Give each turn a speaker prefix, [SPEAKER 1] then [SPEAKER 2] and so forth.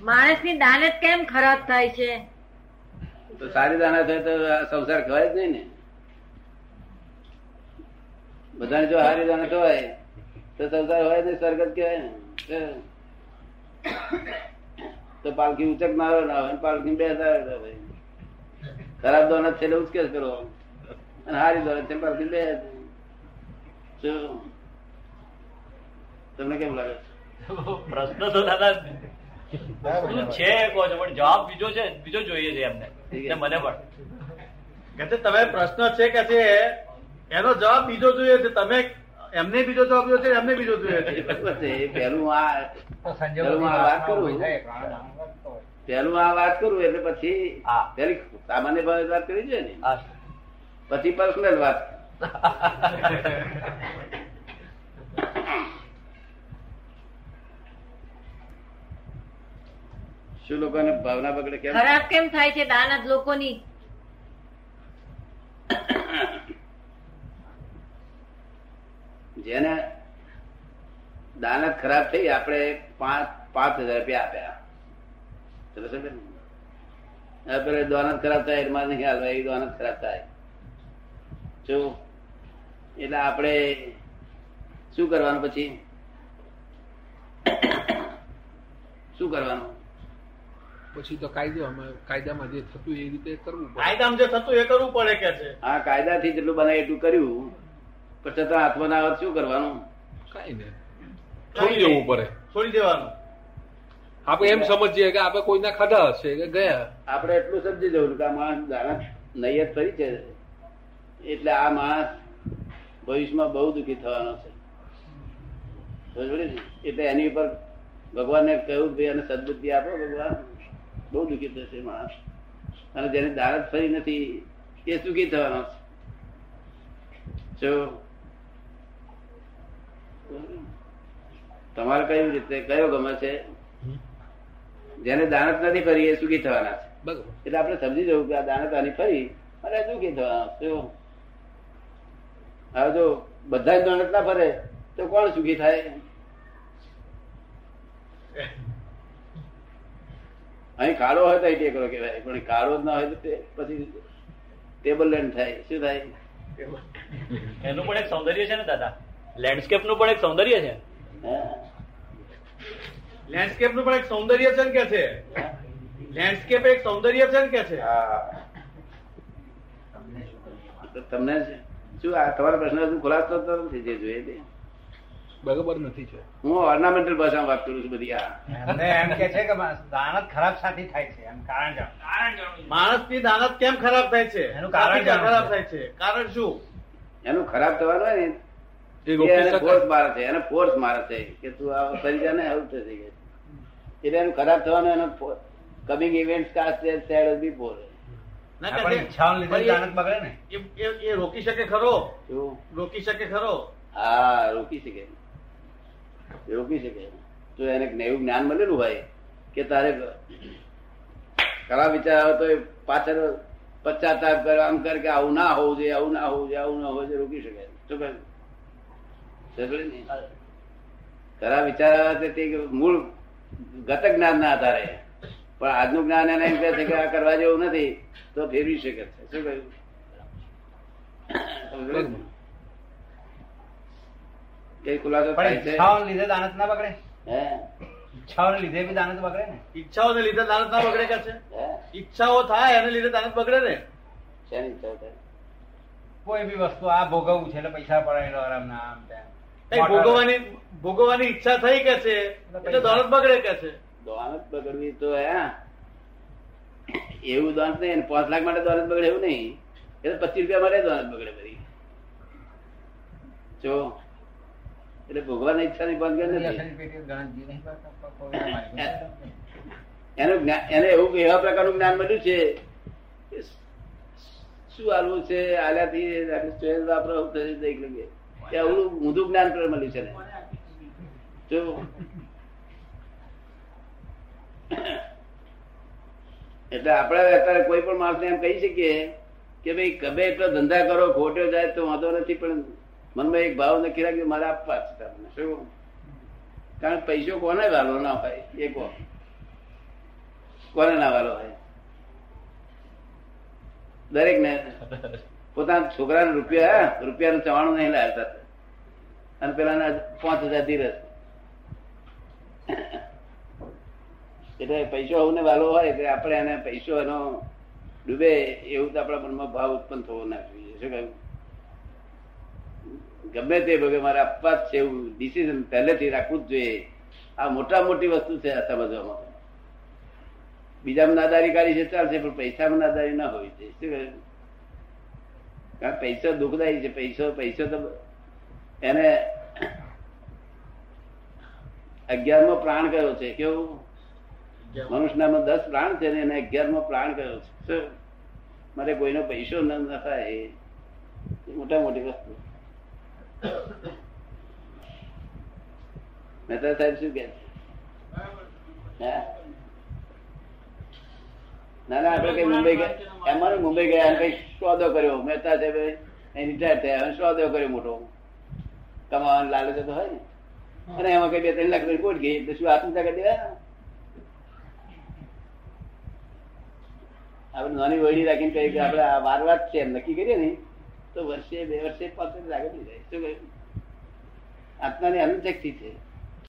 [SPEAKER 1] માણસની દાનત કેમ ખરાબ થાય છે?
[SPEAKER 2] તો સારી દાનત હોય તો સંસાર કહેવાય જ નહીં ને. બધાને જો સારી દાનત હોય તો સંસાર હોય ને સ્વર્ગ જ કહેવાય ને. તો- પાલખી ઉચક ના હોય પાલખી બે ના ખરાબ દોનત છે એટલે ઉચકે કરો અને હારી દોનત છે પાલખી બે તમને કેમ લાગે?
[SPEAKER 3] પ્રશ્ન તો દાદા છે? કહો છો પણ જવાબ બીજો છે બીજો જોઈએ છે એમને. મને પણ.
[SPEAKER 4] કે છે તમે પ્રશ્ન છે કે છે એનો જવાબ બીજો જોઈએ છે તમે એમને બીજો જવાબ જોઈએ છે એમને બીજો જોઈએ છે.
[SPEAKER 2] પહેલું આ પેલું આ વાત કરું પહેલું આ વાત કરું એટલે પછી
[SPEAKER 3] હા.
[SPEAKER 2] પેલી સામાન્ય ભાવે વાત કરી છે ને.
[SPEAKER 3] હા.
[SPEAKER 2] પછી પર્સનલ વાત. શું લોકોને ભાવના બગડે કેમ?
[SPEAKER 1] ખરાબ કેમ થાય છે? દાનત લોકોની.
[SPEAKER 2] જેને દાનત ખરાબ થઈ આપણે પાંચ પાંચ હજાર રૂપિયા આપ્યા. ચલો સમજે? ને? દાનત ખરાબ થાય એમાં નહીં હાલવા એ દાનત ખરાબ થાય. જો એટલે આપણે શું કરવાનું પછી? શું કરવાનું?
[SPEAKER 5] પછી તો કાયદો કાયદામાં જે થતું એ રીતે કરવું પડે.
[SPEAKER 4] કાયદામાં જે થતું એ કરવું પડે કે છે?
[SPEAKER 2] હા કાયદાથી જેટલું બનાય એટલું કર્યું. પણ છતાં હાથમાં ના શું કરવાનું?
[SPEAKER 5] કઈ નહીં. છોડી દેવું પડે.
[SPEAKER 4] છોડી દેવાનું.
[SPEAKER 5] આપણે એમ સમજીએ કે આપણે કોઈના ખાધા હશે કે ગયા.
[SPEAKER 2] આપણે એટલું સમજી જવું કે આ માણસ દાણા નૈયત ફરી છે. એટલે આ માણસ ભવિષ્યમાં બહુ દુઃખી થવાનો છે? એટલે એની ઉપર ભગવાનને કહ્યું કે ભાઈ એને સદબુદ્ધિ આપો ભગવાન. બહુ દુઃખી થશે માણસ. અને જેને દાનત ફરી નથી એ સુખી થવાનો છે. જો તમારે કઈ રીતે કયો ગમે છે? જેને દાનત નથી ફરી એ સુખી થવાના છે. એટલે આપણે સમજી જવું કે આ દાનત આની ફરી અને દુઃખી થવાના શું હવે જો બધા જ દાનત ના ફરે તો કોણ સુખી થાય? અહીં કાળો હોય તો અહીં ટેકરો કહેવાય. પણ કાળો જ ના હોય તો તે- પછી ટેબલ લેન્ડ થાય. શું થાય?
[SPEAKER 3] એનું પણ એક સૌંદર્ય છે ને દાદા? લેન્ડસ્કેપનું પણ એક સૌંદર્ય છે?
[SPEAKER 4] લેન્ડસ્કેપનું પણ એક સૌંદર્ય છે ને કે છે? લેન્ડસ્કેપ એક સૌંદર્ય છે ને કે છે?
[SPEAKER 2] તમને શું? આ તમારો પ્રશ્ન હજુ ખુલાસો નથી જે જોઈએ
[SPEAKER 5] બરાબર નથી છે.
[SPEAKER 2] હું ઓર્નામેન્ટલ ભાષામાં વાત કરું છું બધી આ
[SPEAKER 6] એમ કે છે કે દાનત ખરાબ સાથી થાય છે એમ કારણ જાણ.
[SPEAKER 4] માણસની દાનત કેમ ખરાબ થાય છે?
[SPEAKER 6] એનું કારણ
[SPEAKER 4] ખરાબ થાય છે? કારણ શું?
[SPEAKER 2] એનું ખરાબ થવાનું હોય ને ફોર્સ મારે છે એને ફોર્સ મારે છે કે તું આ કરી જા ને આવું થશે. એટલે એનું ખરાબ થવાનું એનો coming event cast said before
[SPEAKER 4] ના કે
[SPEAKER 6] પણ
[SPEAKER 4] છે.
[SPEAKER 6] લીધે દાનત બગડે ને.
[SPEAKER 4] એ- એ- એ રોકી શકે ખરો? રોકી શકે ખરો?
[SPEAKER 2] હા રોકી શકે. રોકી શકે. તો એને એવું જ્ઞાન મળેલું હોય કે તારે કલા વિચાર આવે તો એ પાછળ પશ્ચાતાપ કરે આમ કર કે આવું ના હોવું જોઈએ આવું ના હોવું જોઈએ આવું ના હોવું જોઈએ રોકી શકે. શું કહે ખરા વિચાર આવે તે મૂળ ગત જ્ઞાન ના આધારે. પણ આજનું જ્ઞાન એને એમ કહે છે કે આ કરવા જેવું નથી તો ફેરવી શકે છે. શું કહ્યું? કઈ ખુલાસો થાય છે.
[SPEAKER 6] ઈચ્છાઓને લીધે દાનત ના બગડે.
[SPEAKER 2] હે?
[SPEAKER 6] ઈચ્છાઓને લીધે બી દાનત બગડે ને.
[SPEAKER 4] ઈચ્છાઓને લીધે દાનત ના બગડે કે છે? ઈચ્છાઓ થાય એને લીધે દાનત બગડે ને.
[SPEAKER 2] શેની ઈચ્છા થાય?
[SPEAKER 6] કોઈ બી વસ્તુ આ ભોગવવું છે એટલે પૈસા પડાયેલો આરામ ના આમ તેમ.
[SPEAKER 4] ભોગવવાની ભોગવવાની ઈચ્છા થઈ કે છે એટલે દોલત બગડે કે છે.
[SPEAKER 2] દોલત બગડવી તો હે એવું દોલત નહીં પાંચ લાખ માટે દોલત બગડે એવું નહીં. એ તો પચીસ રૂપિયા માટે દોલત બગડે બધી જો. એટલે ભોગવાની ઈચ્છા ની બંધ નથી. એનું એને એવું એવા પ્રકારનું જ્ઞાન મળ્યું છે શું આલવું છે? આલ્યાથી સ્ટેજ વાપરો એક લગે કે. આવડું ઊંધું જ્ઞાન પણ મળ્યું છે ને જો. એટલે આપણે અત્યારે કોઈ પણ માણસને એમ કહી શકીએ કે ભાઈ ગમે એટલો ધંધા કરો ખોટ્યો જાય તો વાંધો નથી પણ મનમાં એક ભાવ નક્કી રાખ્યો મારે આપવા છે તમને. શું? કારણ પૈસો કોને વાલો ના હોય? એ કહો કોને ના વાલો હોય? દરેક ને પોતાના છોકરાને રૂપિયા રૂપિયાનું ચવાણું નહીં લાવતા. અને પેલા પાંચ હજાર ધીરજ. એટલે પૈસો અવને વાલો હોય, એટલે આપણે એને પૈસો એનો ડૂબે એવું તો આપણા મનમાં ભાવ ઉત્પન્ન થવો ના જોઈએ. શું કહ્યું? ગમે તે ભગે મારે આપવા જ છે એવું ડિસિઝન પહેલેથી રાખવું જ જોઈએ. આ મોટા મોટી વસ્તુ છે આ સમજવામાં. બીજામાં નાદારી કાઢી છે ચાલશે પણ પૈસામાં નાદારી ના હોવી જોઈએ શું કહે? કારણ પૈસો દુઃખદાયી છે. પૈસો પૈસો તો એને અગિયારમો પ્રાણ કયો છે? કેવું? મનુષ્યનામાં દસ પ્રાણ છે ને એને અગિયારમો પ્રાણ કયો છે? મારે કોઈનો પૈસો ન એ મોટા મોટી વસ્તુ. મહેતા સાહેબ શું કે ના ના આપડે કઈ મુંબઈ ગયા અમારે મુંબઈ ગયા અને કઈ સોદો કર્યો મહેતા સાહેબ રિટાયર થયા સોદો કર્યો મોટો કમાવાનો લાલચ તો હોય ને અને એમાં કઈ બે ત્રણ લાખ રૂપિયા કોટ ગઈ તો શું આત્મહત્યા કરી દેવા આપણે નાની વળી રાખીને કહીએ કે આપણે વાર વાત છે એમ નક્કી કરીએ ને તો વર્ષે બે વર્ષે પાંચ લાગે જાય શું કહ્યું આત્માની અનુશક્તિ છે.